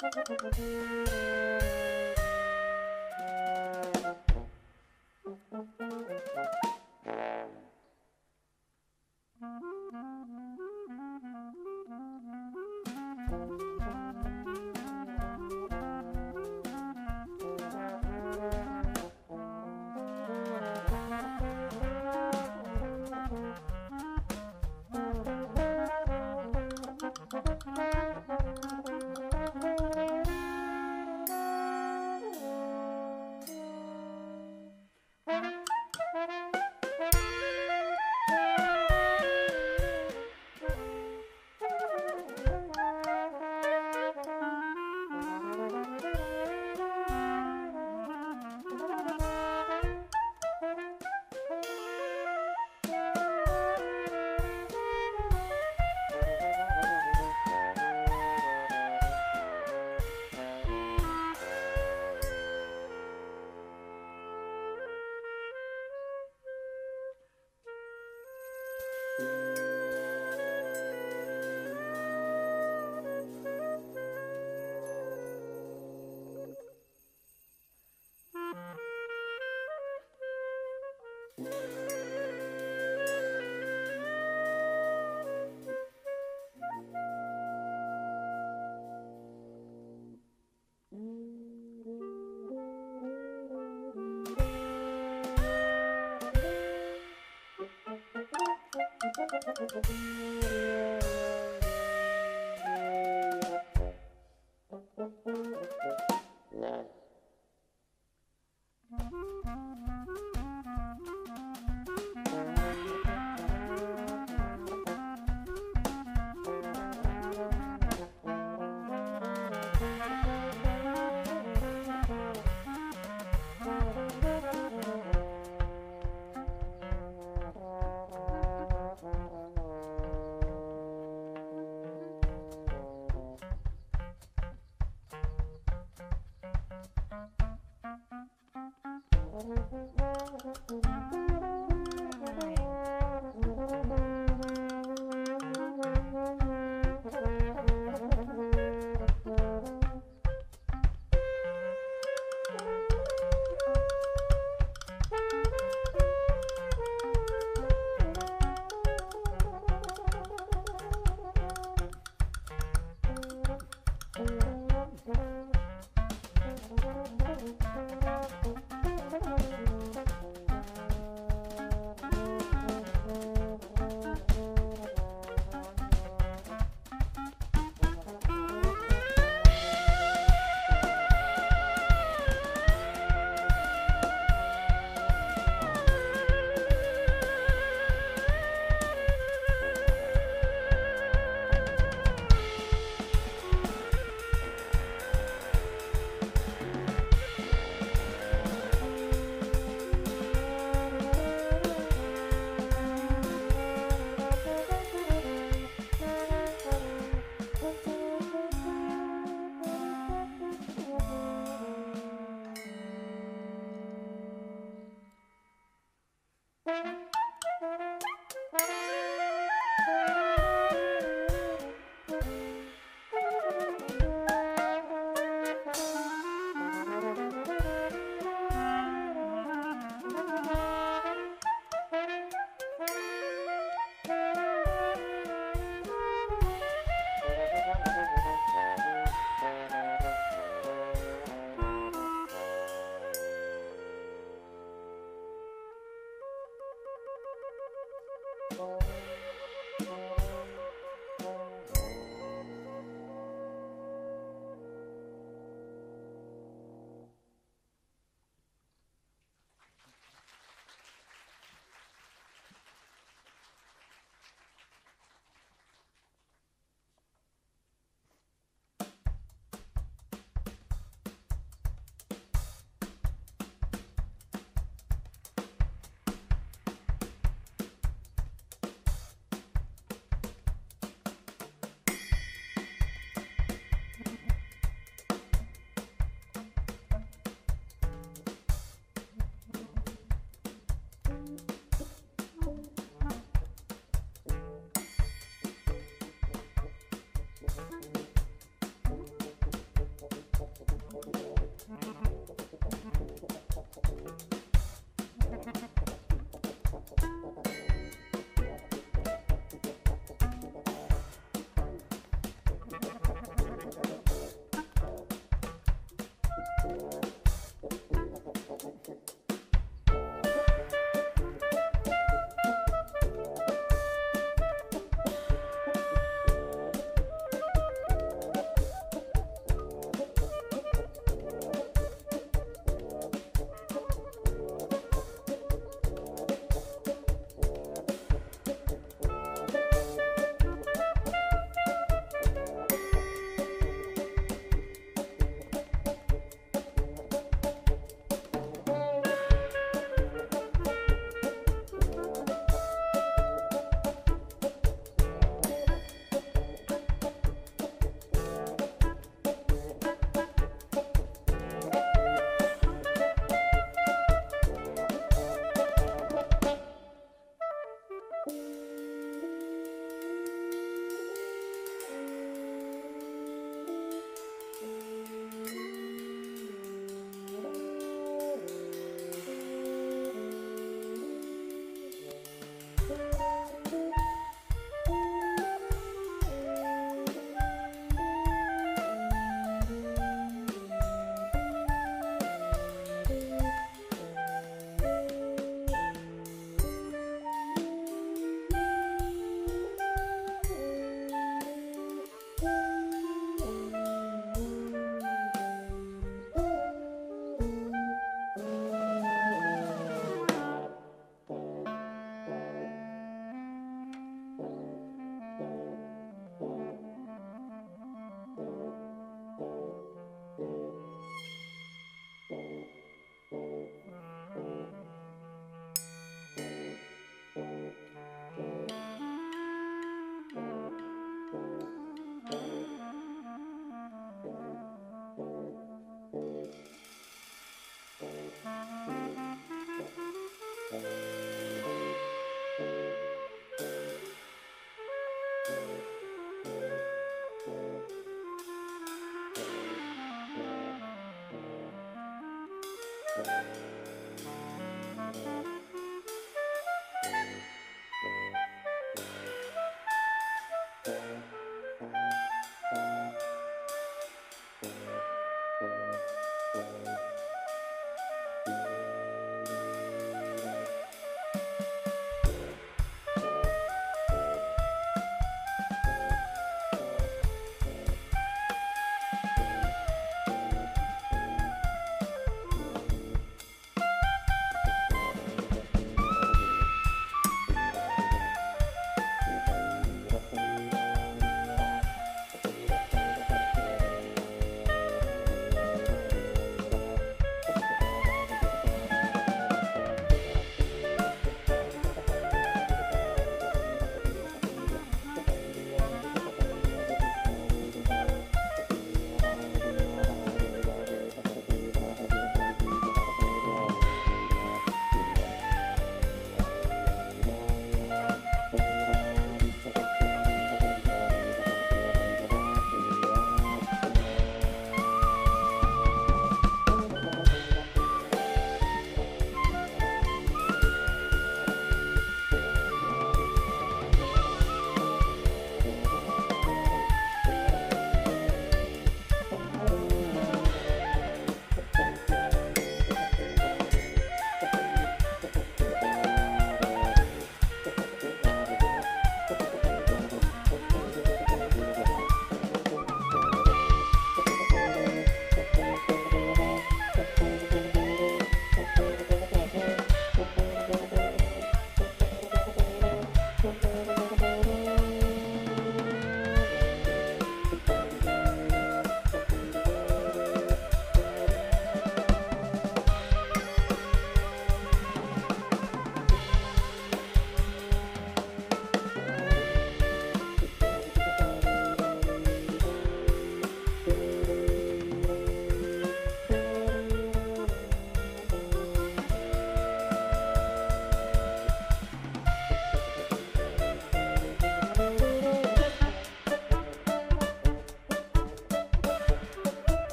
Ha ha. Mm-hmm.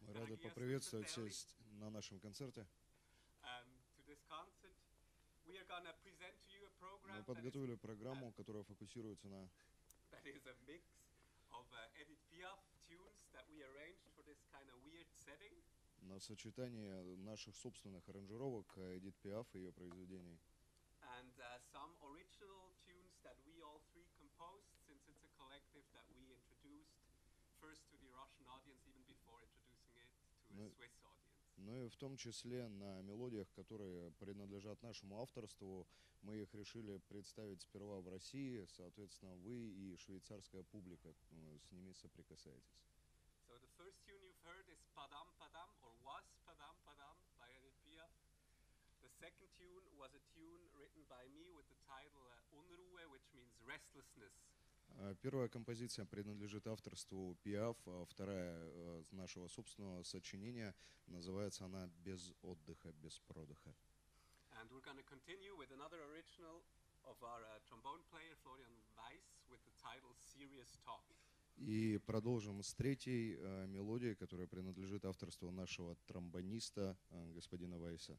Мы рады поприветствовать всех на нашем концерте. um, to this concert. We are gonna present to you a program Мы that is, подготовили программу, которая фокусируется на that is a mix of uh, Edith Piaf tunes that we arranged for this kind of weird setting. на сочетании наших собственных аранжировок Эдит Пиаф и ее произведений. and uh, some original tunes that we all three composed since it's a collective that we introduced first to the Russian audience even before introducing Ну, audience. Ну и в том числе на мелодиях, которые принадлежат нашему авторству, мы их решили представить сперва в России, соответственно, вы и швейцарская публика э, с ними соприкасаетесь. So the first tune you've heard is Padam Padam or was Padam Padam by Edith Piaf. The second tune was a tune written by me with the title uh, Unruhe, which means restlessness. А Первая композиция принадлежит авторству Пиаф, вторая э, нашего собственного сочинения. Называется она «Без отдыха, без продыха». And we're going to continue with another original of our uh, trombone player Florian Weiss with the title Serious Talk. И продолжим с третьей э, мелодией, которая принадлежит авторству нашего тромбониста э, господина Вайса.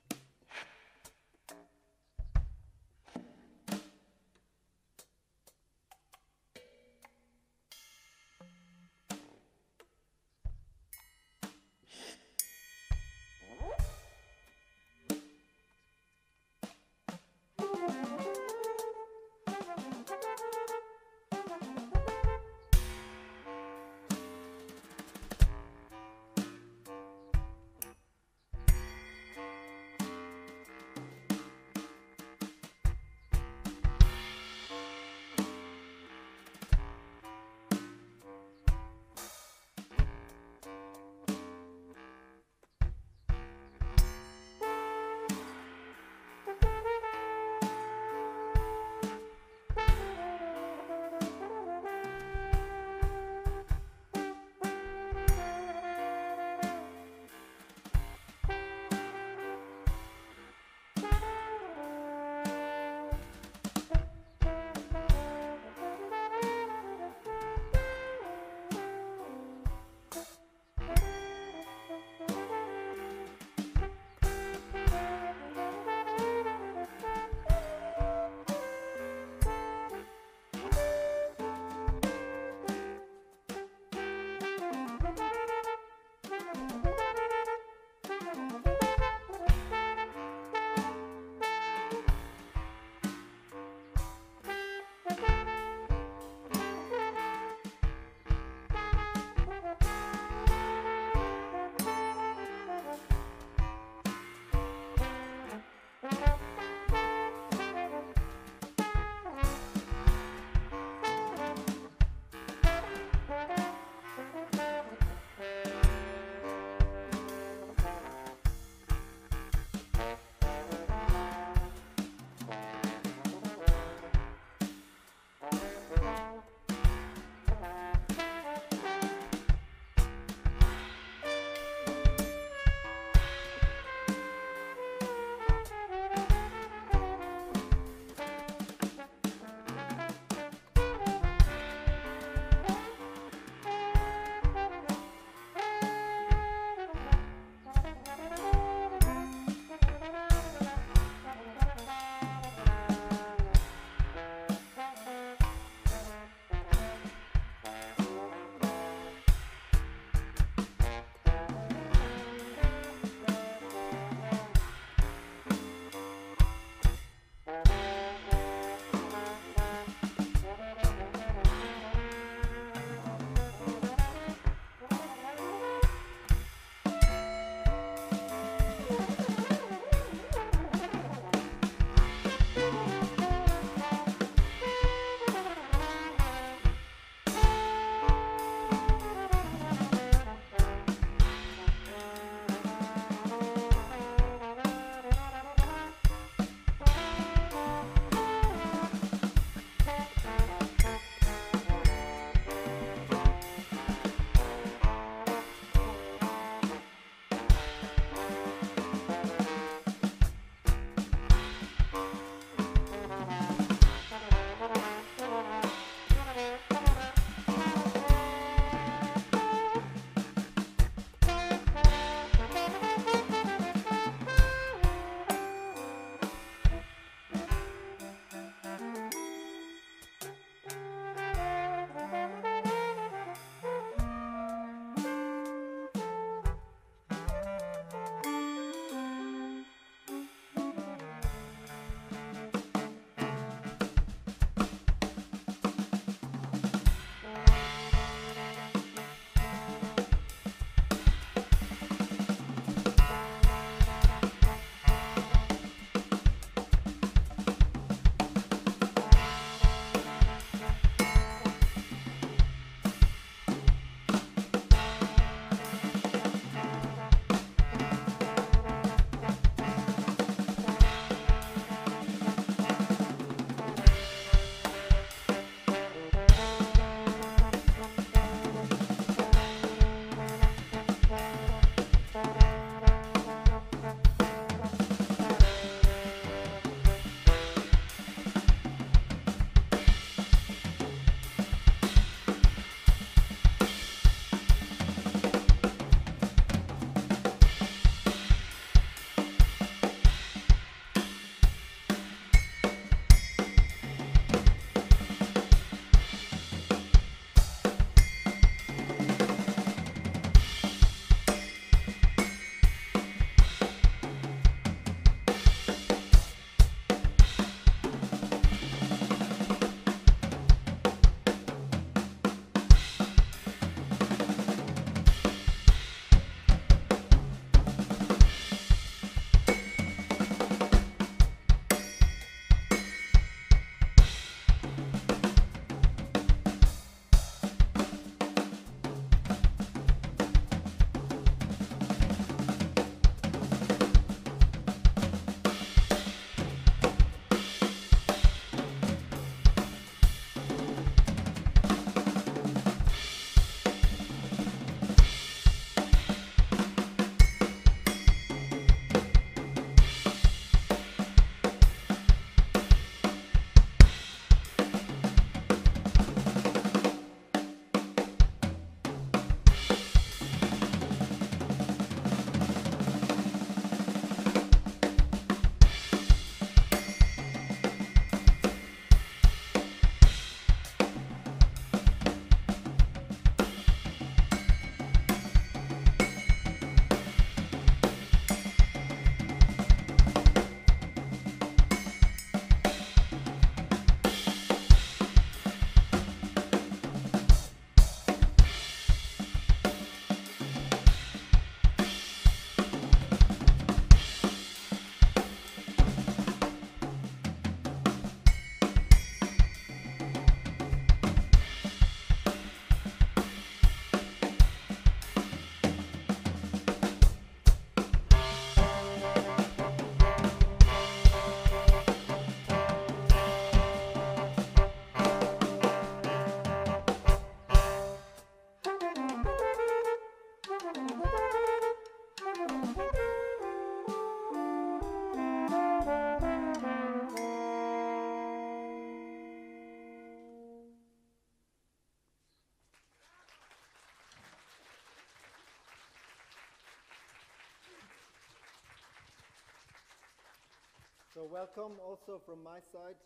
So welcome also from my side.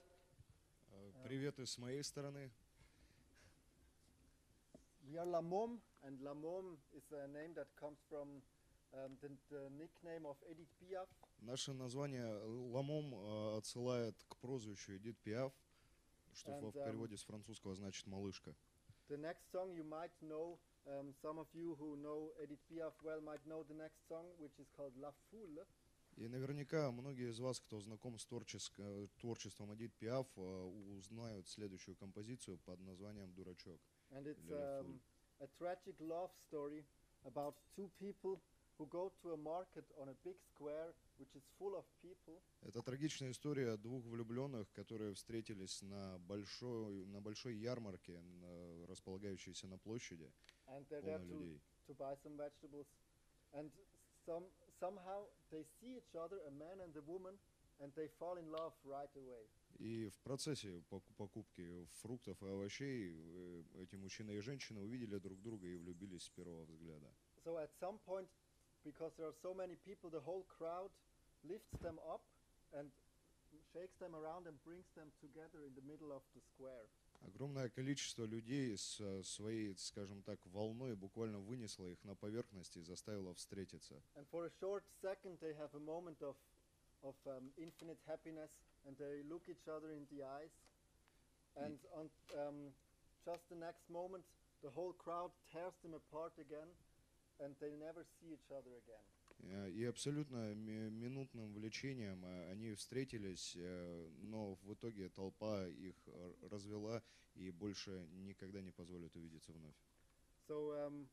Э, Привет и с моей стороны. We are Lamom, and Lamom is a name that comes from um, the, the nickname of Edith Piaf. Наше название Ламом э, отсылает к прозвищу Эдит Пиаф, что And, в um, переводе с французского значит «малышка». The next song you might know, um, some of you who know Edith Piaf well might know the next song, which is called La Foule. И наверняка многие из вас, кто знаком с творческо- творчеством Эдит Пиаф, э, узнают следующую композицию под названием «Дурачок». And it's um, a tragic love story about two people who go to a market on a big square which is full of people. Это трагичная история двух влюбленных, которые встретились на большой, на большой ярмарке, на- располагающейся на площади, And they're there to людей. to buy some vegetables. And some somehow they see each other, a man and a woman, and they fall in love right away. И в процессе пок- покупки фруктов и овощей э, эти мужчина и женщина увидели друг друга и влюбились с первого взгляда. So at some point, because there are so many people, the whole crowd lifts them up and shakes them around and brings them together in the middle of the square. Огромное количество людей с э, своей, скажем так, волной буквально вынесло их на поверхность и заставило встретиться. And for a short second, they have a moment of of um, infinite happiness, and they look each other in the eyes. And on um, just the next moment, the whole crowd tears them apart again, and they never see each other again. Э, И абсолютно ми- минутным влечением э, они встретились, э, но в итоге толпа их развела и больше никогда не позволит увидеться вновь. So um,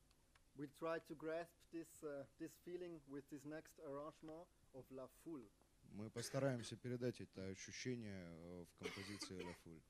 we try to grasp this uh, this feeling with this next arrangement of La Foule. Мы постараемся передать это ощущение в композиции «La Foule».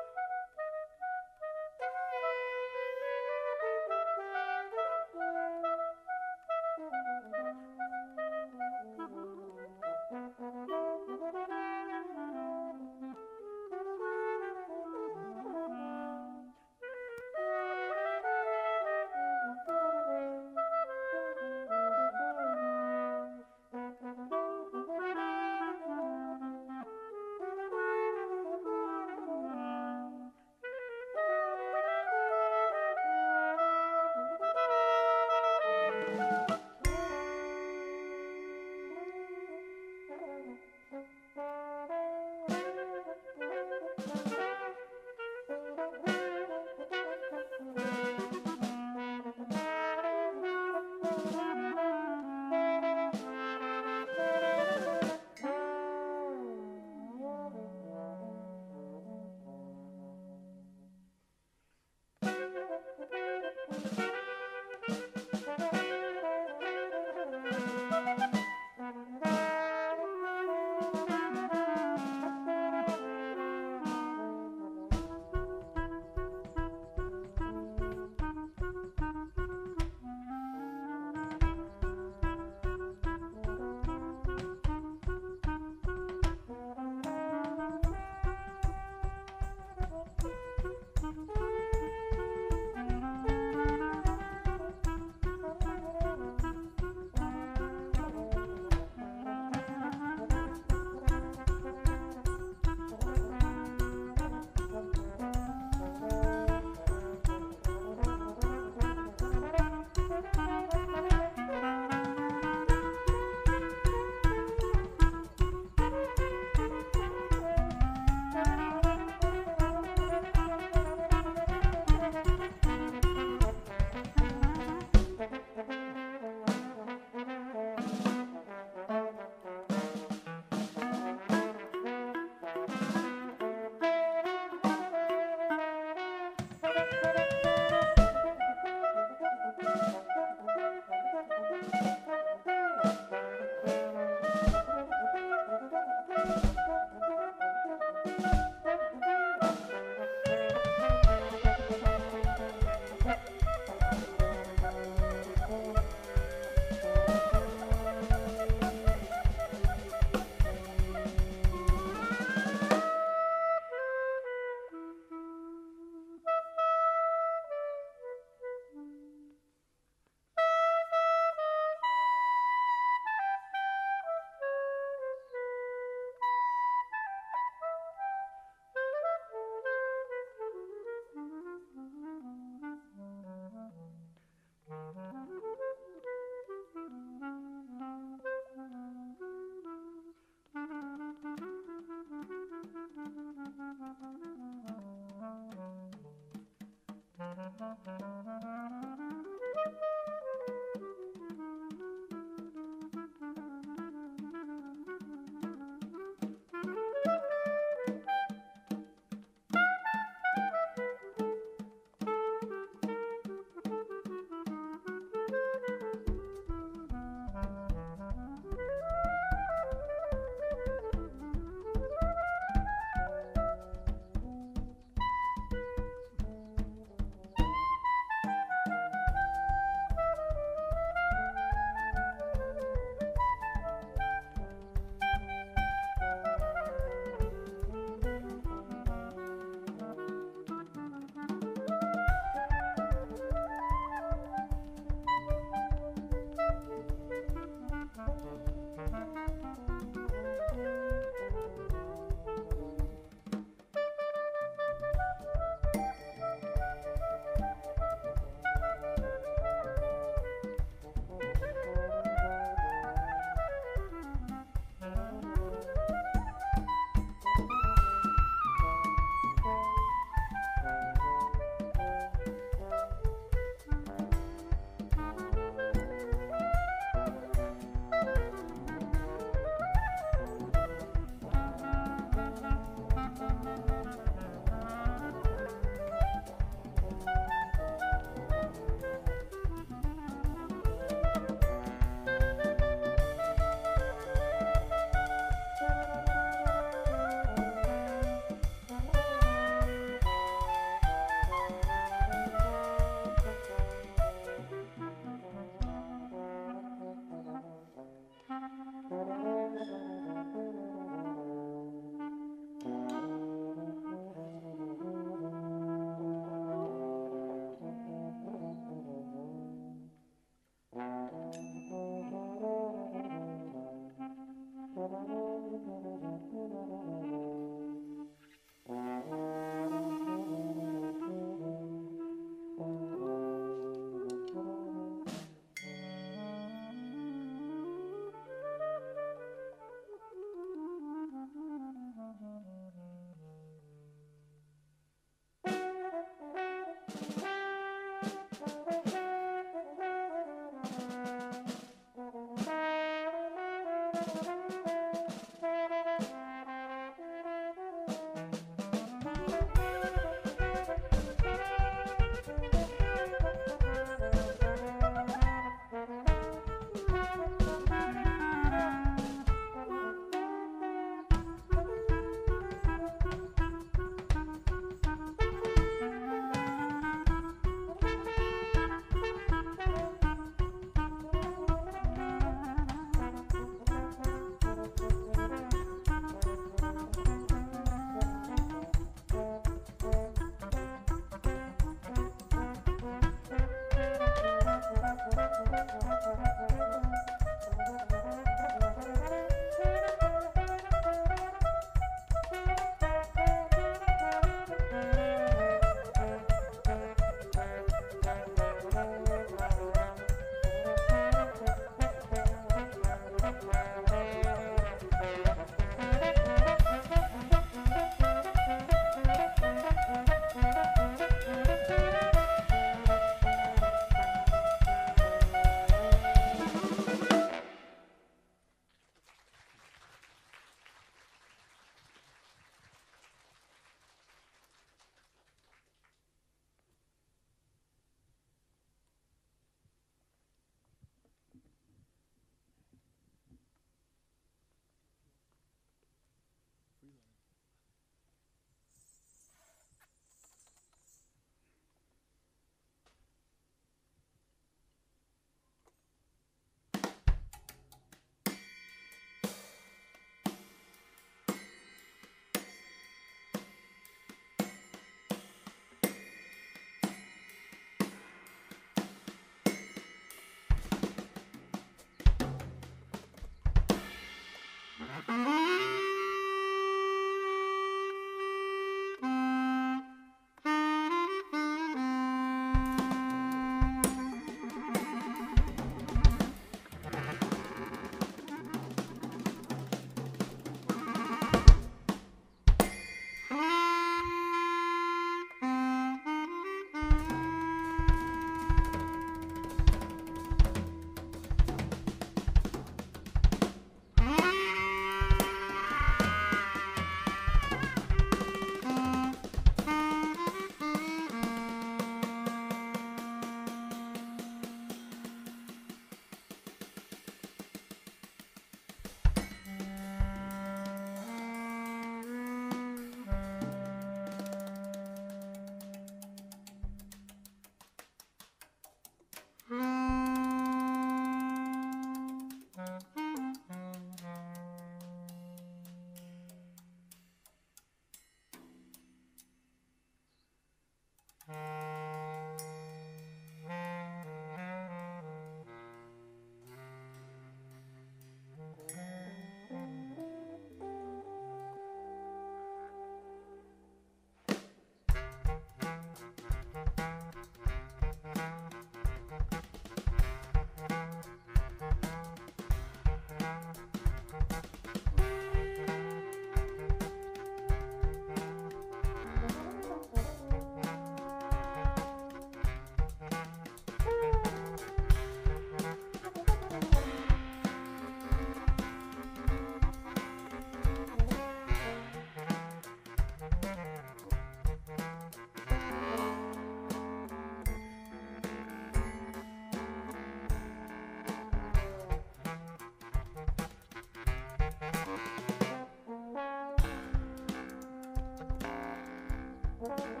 Bye.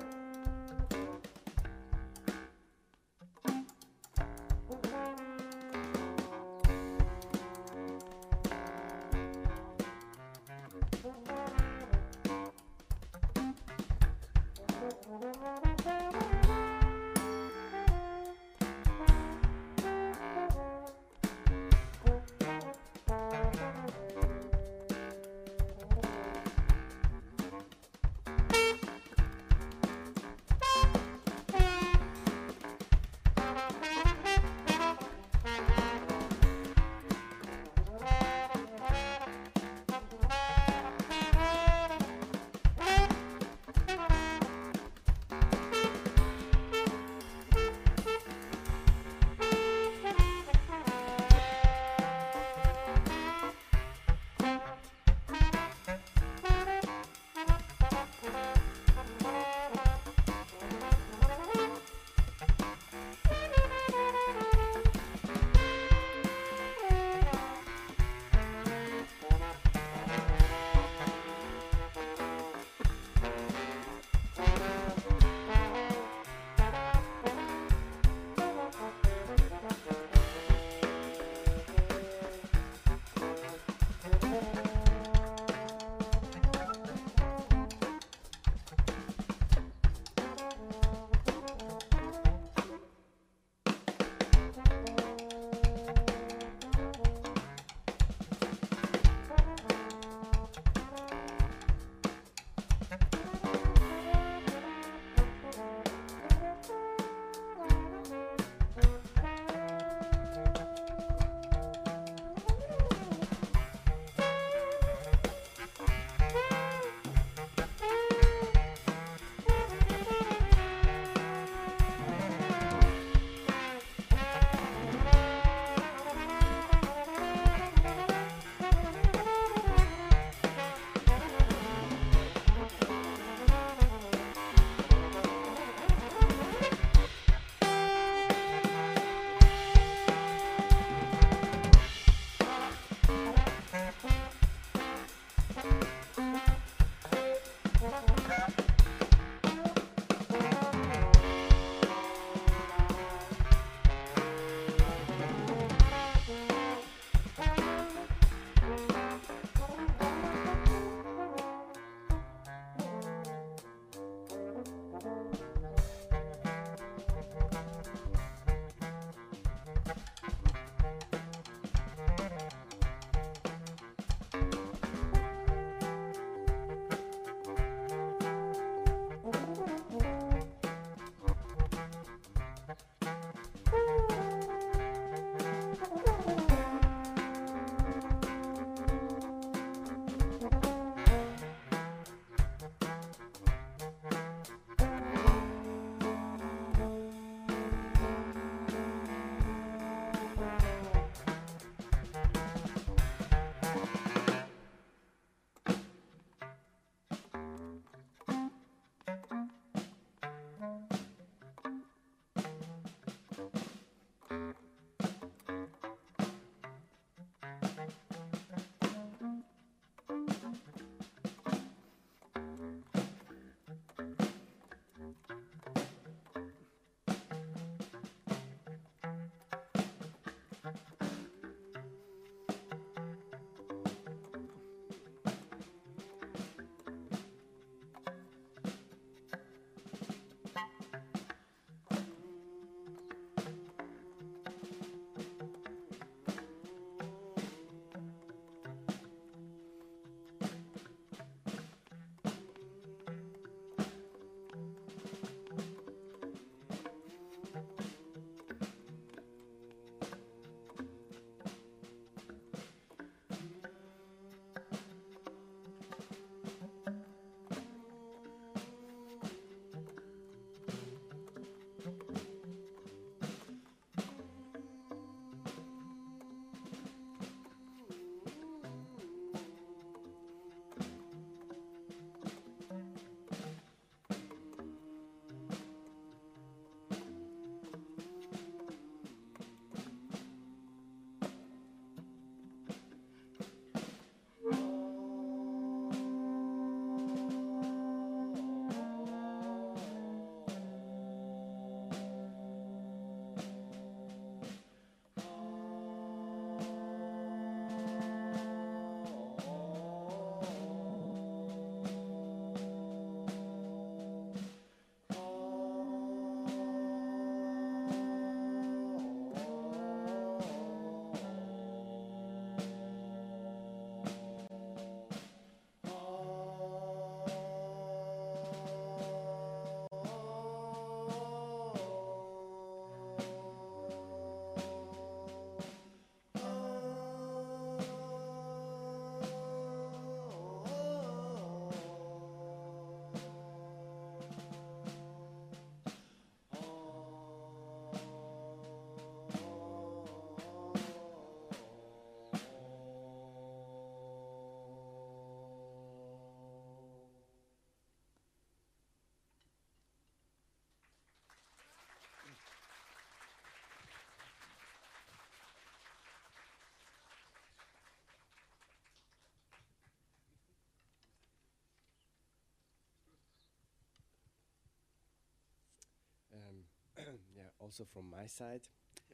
Also from my side,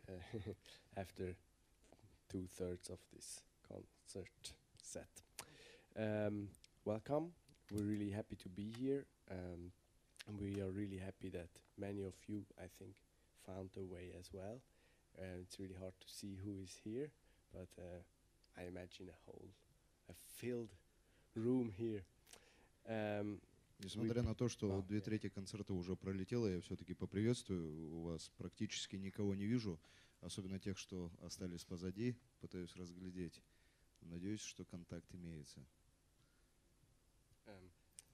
uh, after two thirds of this concert set. Um, welcome. We're really happy to be here. Um, and we are really happy that many of you, I think, found their way as well. Uh, it's really hard to see who is here, but uh, I imagine a whole, a filled room here. Um, Несмотря на то, что две трети концерта уже пролетело, я все-таки поприветствую. У вас практически никого не вижу, особенно тех, что остались позади. Пытаюсь разглядеть. Надеюсь, что контакт имеется.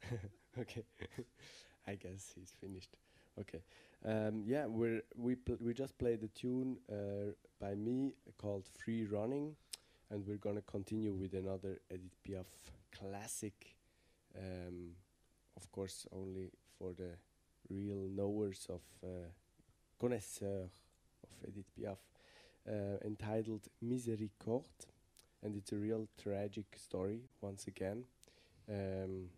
Um, okay, I guess he's finished. Okay, um, yeah, we're we we just played a tune uh, by me called "Free Running," and we're gonna continue with another Edith Piaf classic. Um, of course, only for the real knowers of uh, connaisseurs of Edith Piaf, uh, entitled "Miséricorde," and it's a real tragic story once again. Um,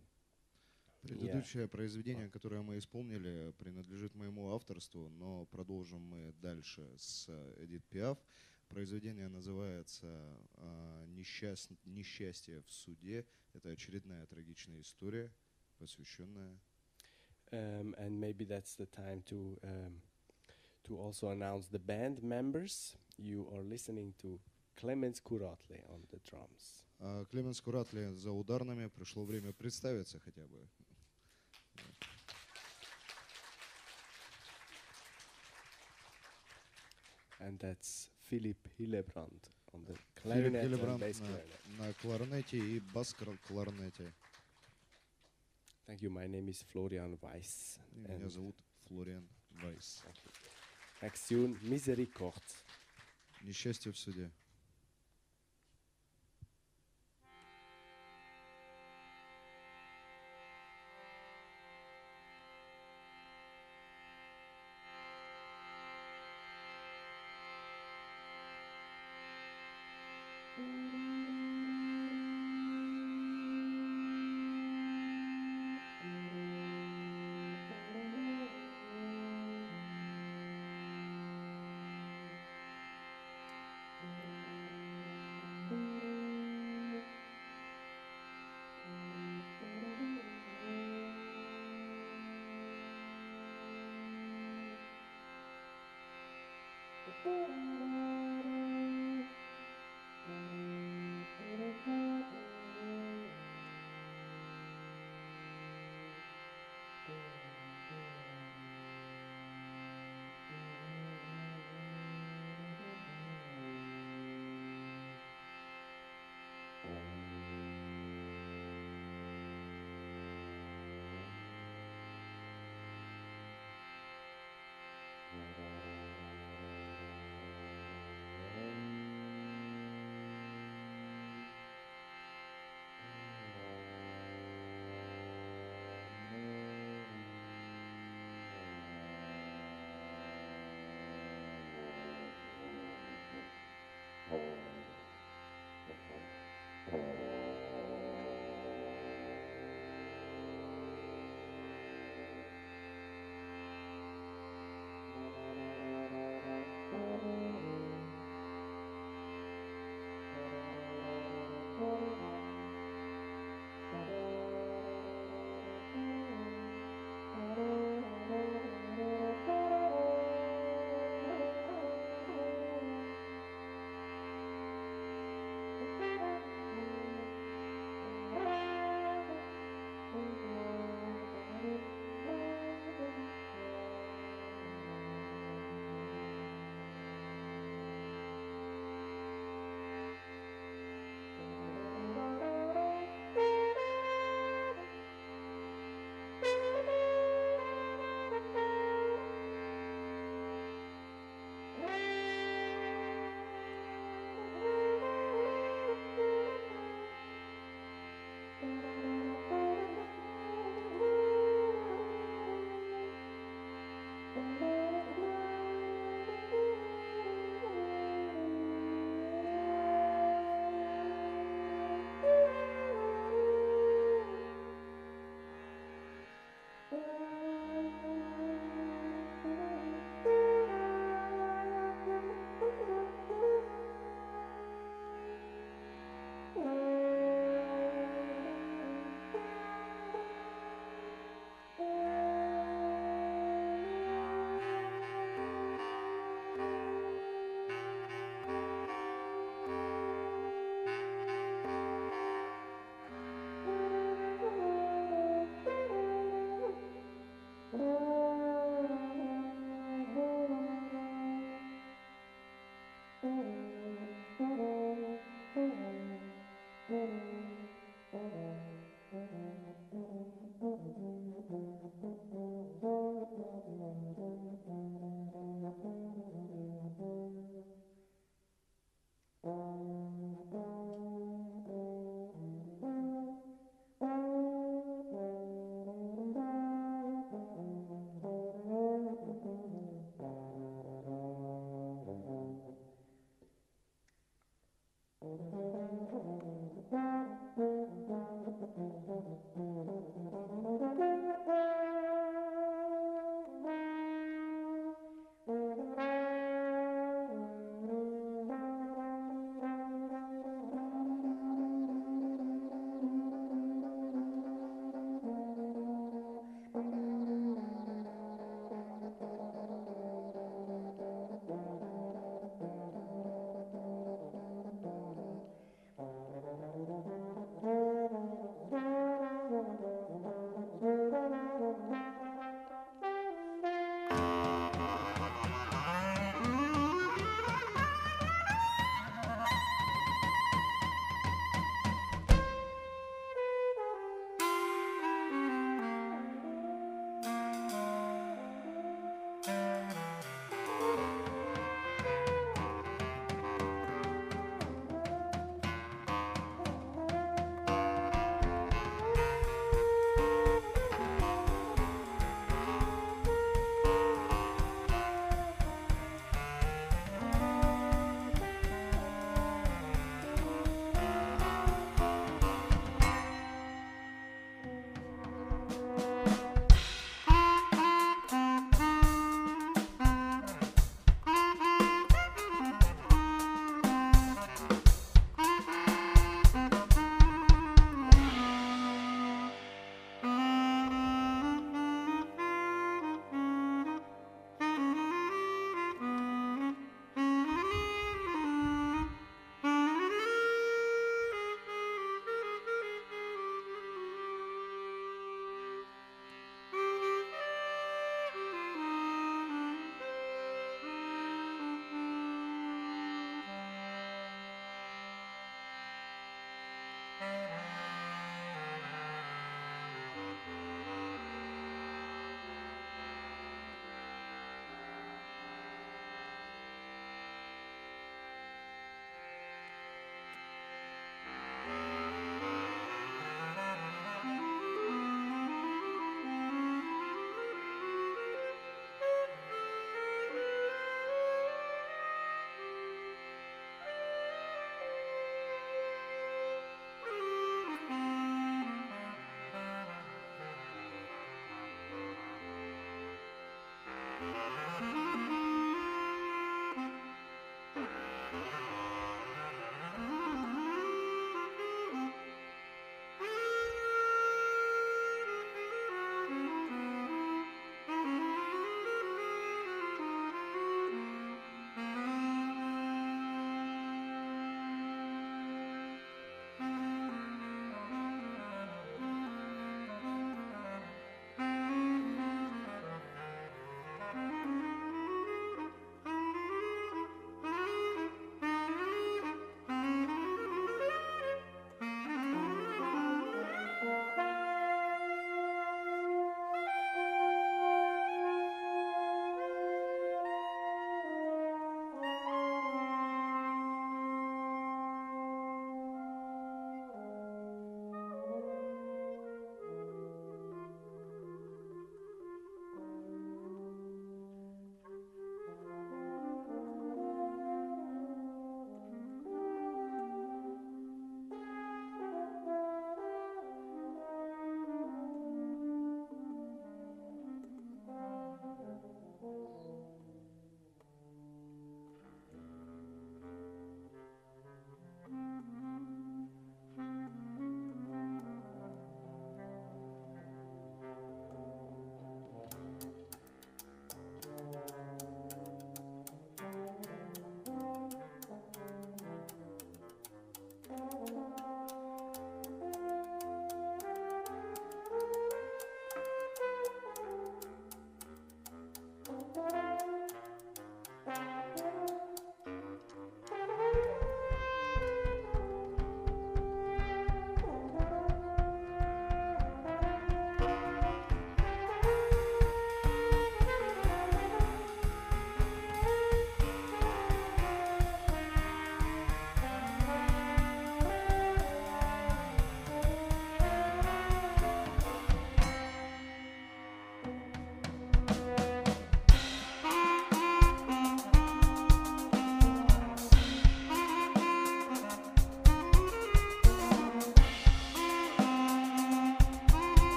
Предыдущее произведение, которое мы исполнили, принадлежит моему авторству, но продолжим мы дальше с Эдит Пиаф. Произведение называется а, «Несчаст- «Несчастье в суде». Это очередная трагичная история, посвященная Um, and maybe that's the time to um, to also announce the band members. You are listening to Clemens Kuratle on the drums. А Клеменс Куратли за ударными. Пришло время представиться хотя бы. And that's Philip Hillebrand on the Филипп clarinet and Хилебранд bass на, clarinet. на кларнете и бас-кларнете. Thank you. My name is Florian Weiss. И Меня And зовут Флориан Вайс. thank you. Next tune, Miséricorde. Несчастье в суде.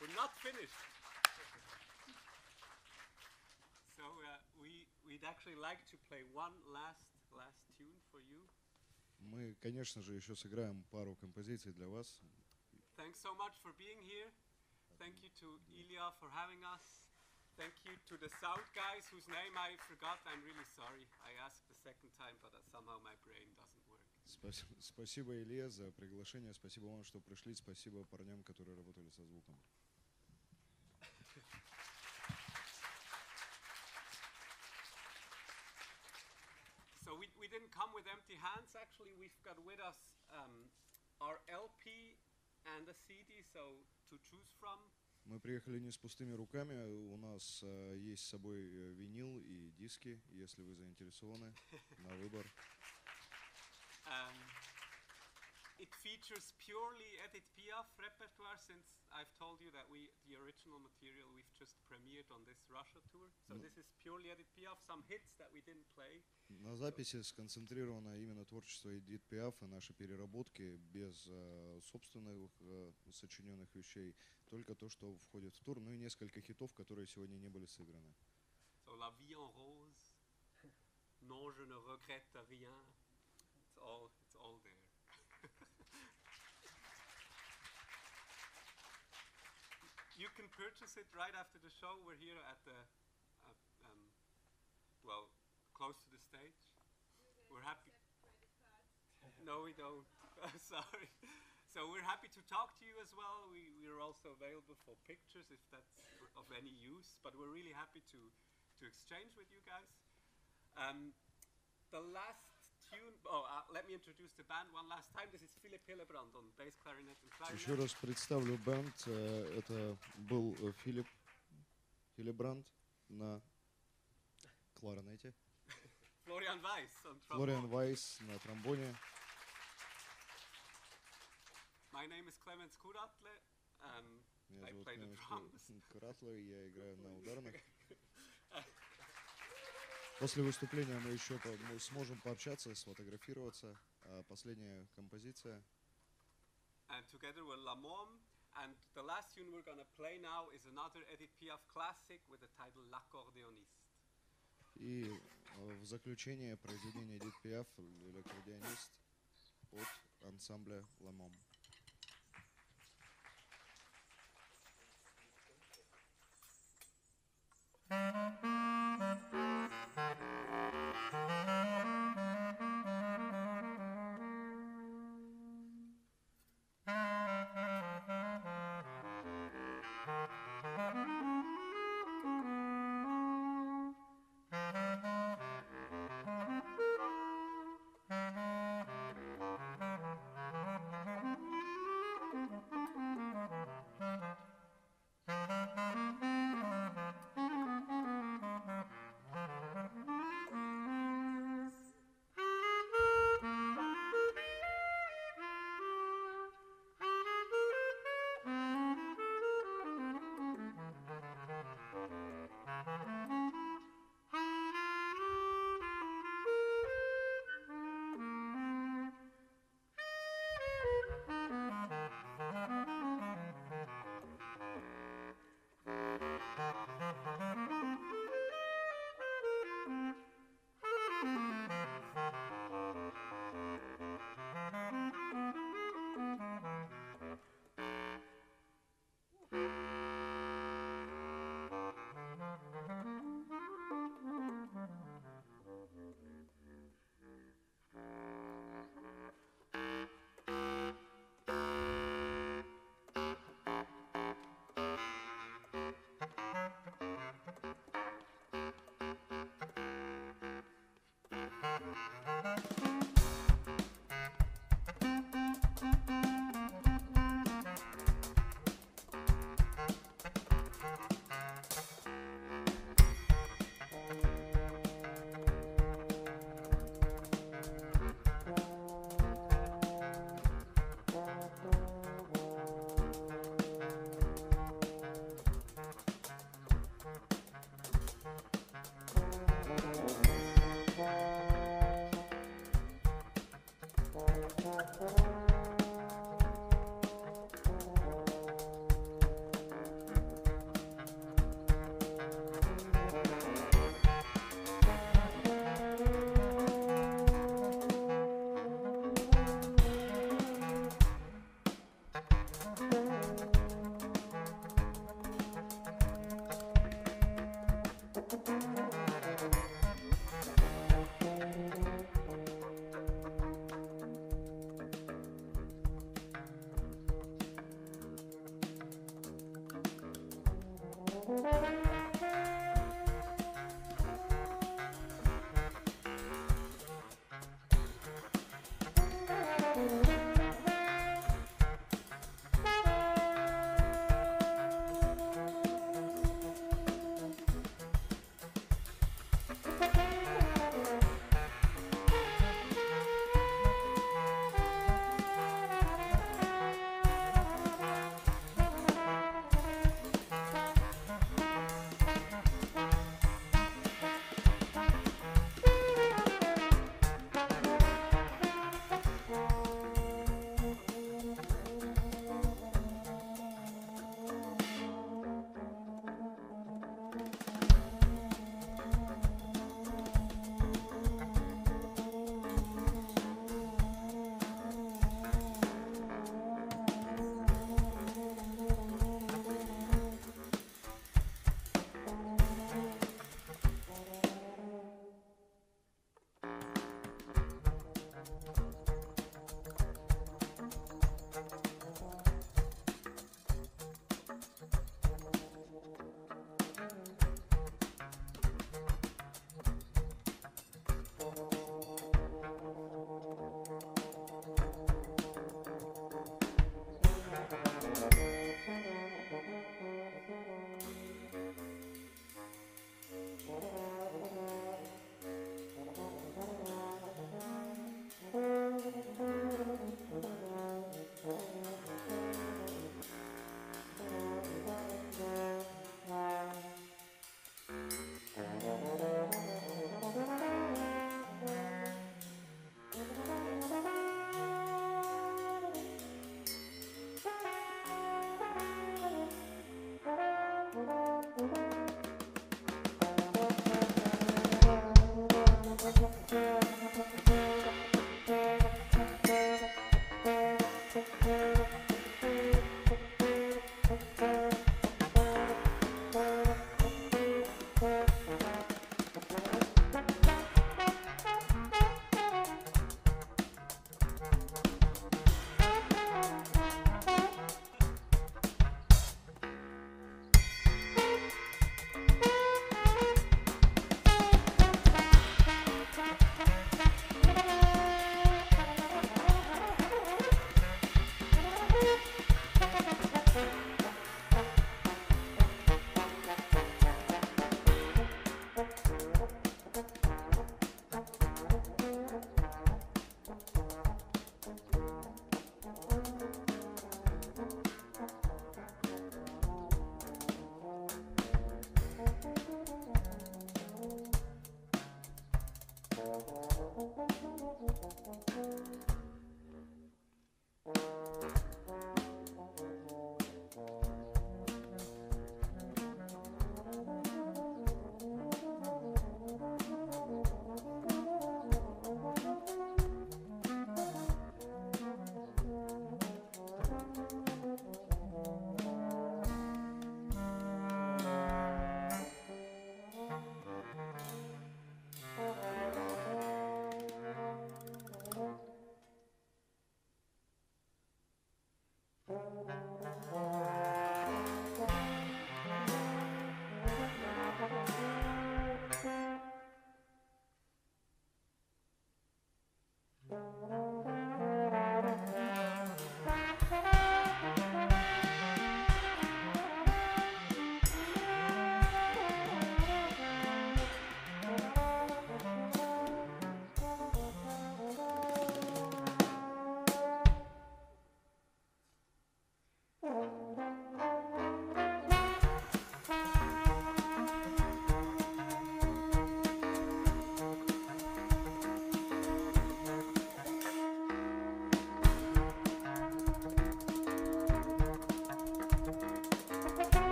We're not finished. So uh, we we'd actually like to play one last last tune for you. Мы, конечно же, еще сыграем пару композиций для вас. Thanks so much for being here. Thank you to Ilya for having us. Thank you to the sound guys whose name I forgot. I'm really sorry. I asked the second time, but uh, somehow my brain doesn't work. Спасибо, спасибо, Илье, за приглашение. Спасибо вам, что пришли. Спасибо парням, которые работали со звуком. So we, we didn't come with empty hands. Actually, we've got with us um, our LP and a CD, so to choose from. Мы приехали не с пустыми руками. У нас э, есть с собой э, винил и диски, если вы заинтересованы, на выбор. Um, it features purely Edith Piaf repertoire since I've told you that we the original material we've just premiered on this Russia tour. So Mm. this is purely Edith Piaf, some hits that we didn't play. На записи сконцентрировано именно творчество Эдит Пиаф и наши переработки без э, собственных э, сочиненных вещей, только то, что входит в тур, ну и несколько хитов, которые сегодня не были сыграны. So La Vie en Rose, Non je ne regrette rien. It's all you can purchase it right after the show. We're here at the uh, um, well close to the stage. We're happy. No, we don't. Sorry. So we're happy to talk to you as well. We we're also available for pictures if that's of any use. But we're really happy to to exchange with you guys. Um, the last Oh, uh, and Еще раз представлю бенд. Э, Это был э, Филипп Хилебранд на кларнете, Флориан. Вайс на тромбоне. My name is Clemens Kuratle. Um, Меня I зовут play the drums. Я играю на ударных. После выступления мы еще по- мы сможем пообщаться, сфотографироваться. А последняя композиция and together we're La Mom. And the last tune we're gonna play now is another Edith Piaf classic with the title L'accordéoniste. И э, в заключение произведение Эдит Пиаф «Лакордионист» от ансамбля «Ламом». Thank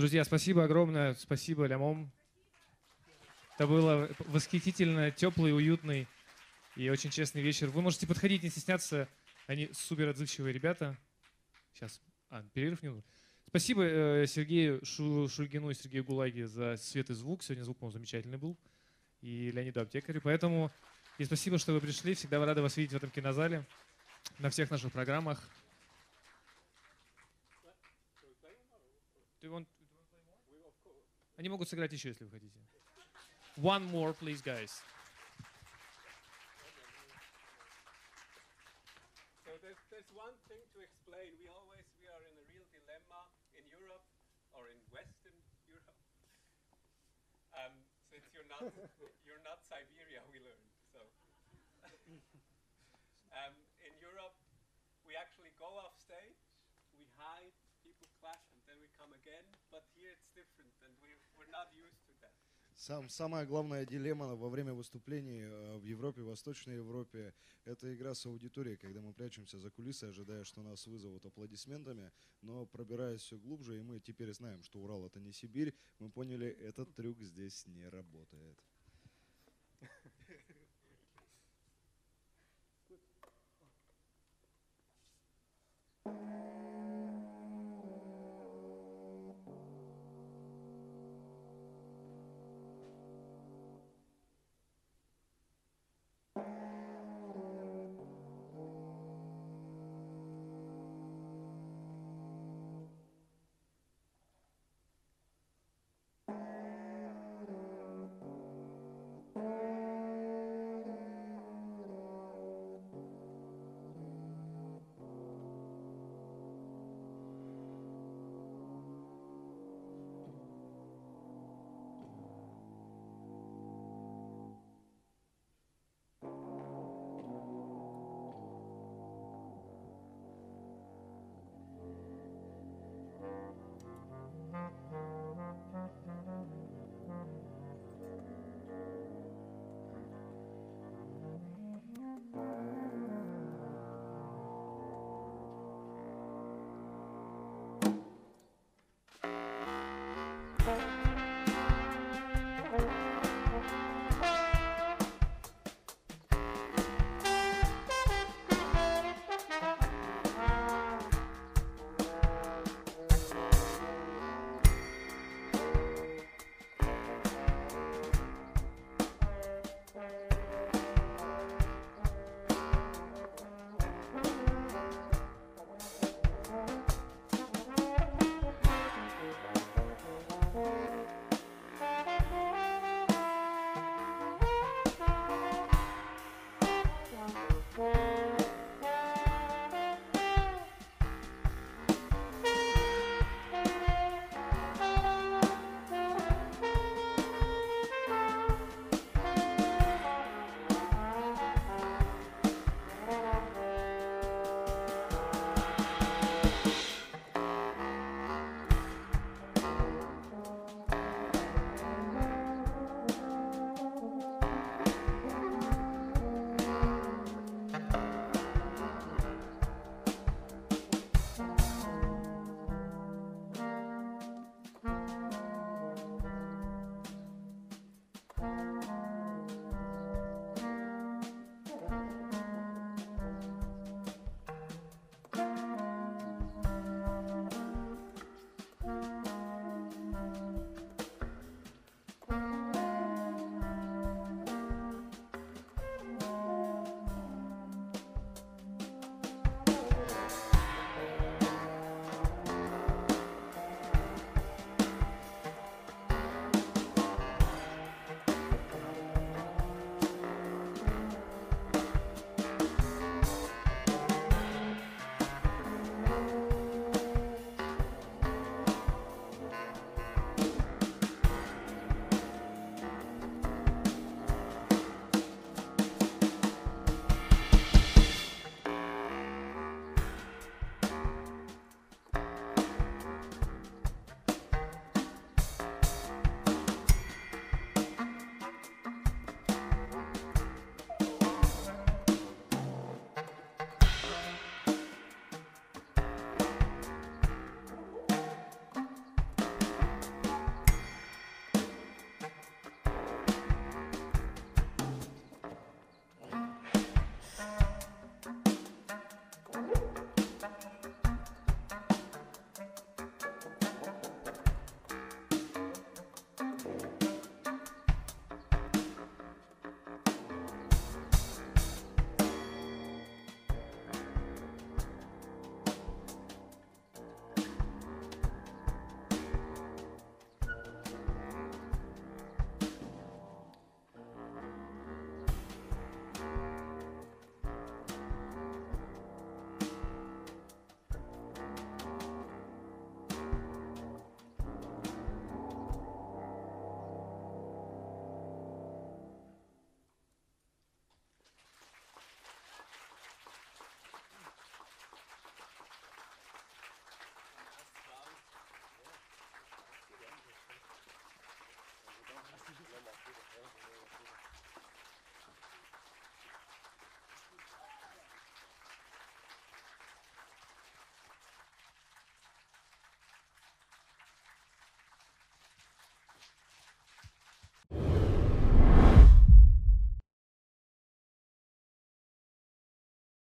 Друзья, спасибо огромное, спасибо, Лямом. Это было восхитительно, теплый, уютный и очень честный вечер. Вы можете подходить, не стесняться. Они супер отзывчивые ребята. Сейчас, а, перерыв не нужен. Спасибо э, Сергею Шу- Шульгину и Сергею Гулаге за свет и звук. Сегодня звук, по-моему, замечательный был. И Леониду Аптекарю. Поэтому и спасибо, что вы пришли. Всегда рады вас видеть в этом кинозале. На всех наших программах. сыграть еще, если вы хотите. One more, please, guys. So there's, there's one thing to explain. We always we are in a real dilemma in Europe or in Western Europe. Um, since you're not you're not Siberia, we learned. So um, in Europe, we actually go off stage, we hide, people clap, and then we come again. But here it's different, and we we're Сам, самая главная дилемма во время выступлений э, в Европе, в Восточной Европе, это игра с аудиторией, когда мы прячемся за кулисы, ожидая, что нас вызовут аплодисментами, но пробираясь все глубже, и мы теперь знаем, что Урал это не Сибирь, мы поняли, этот трюк здесь не работает.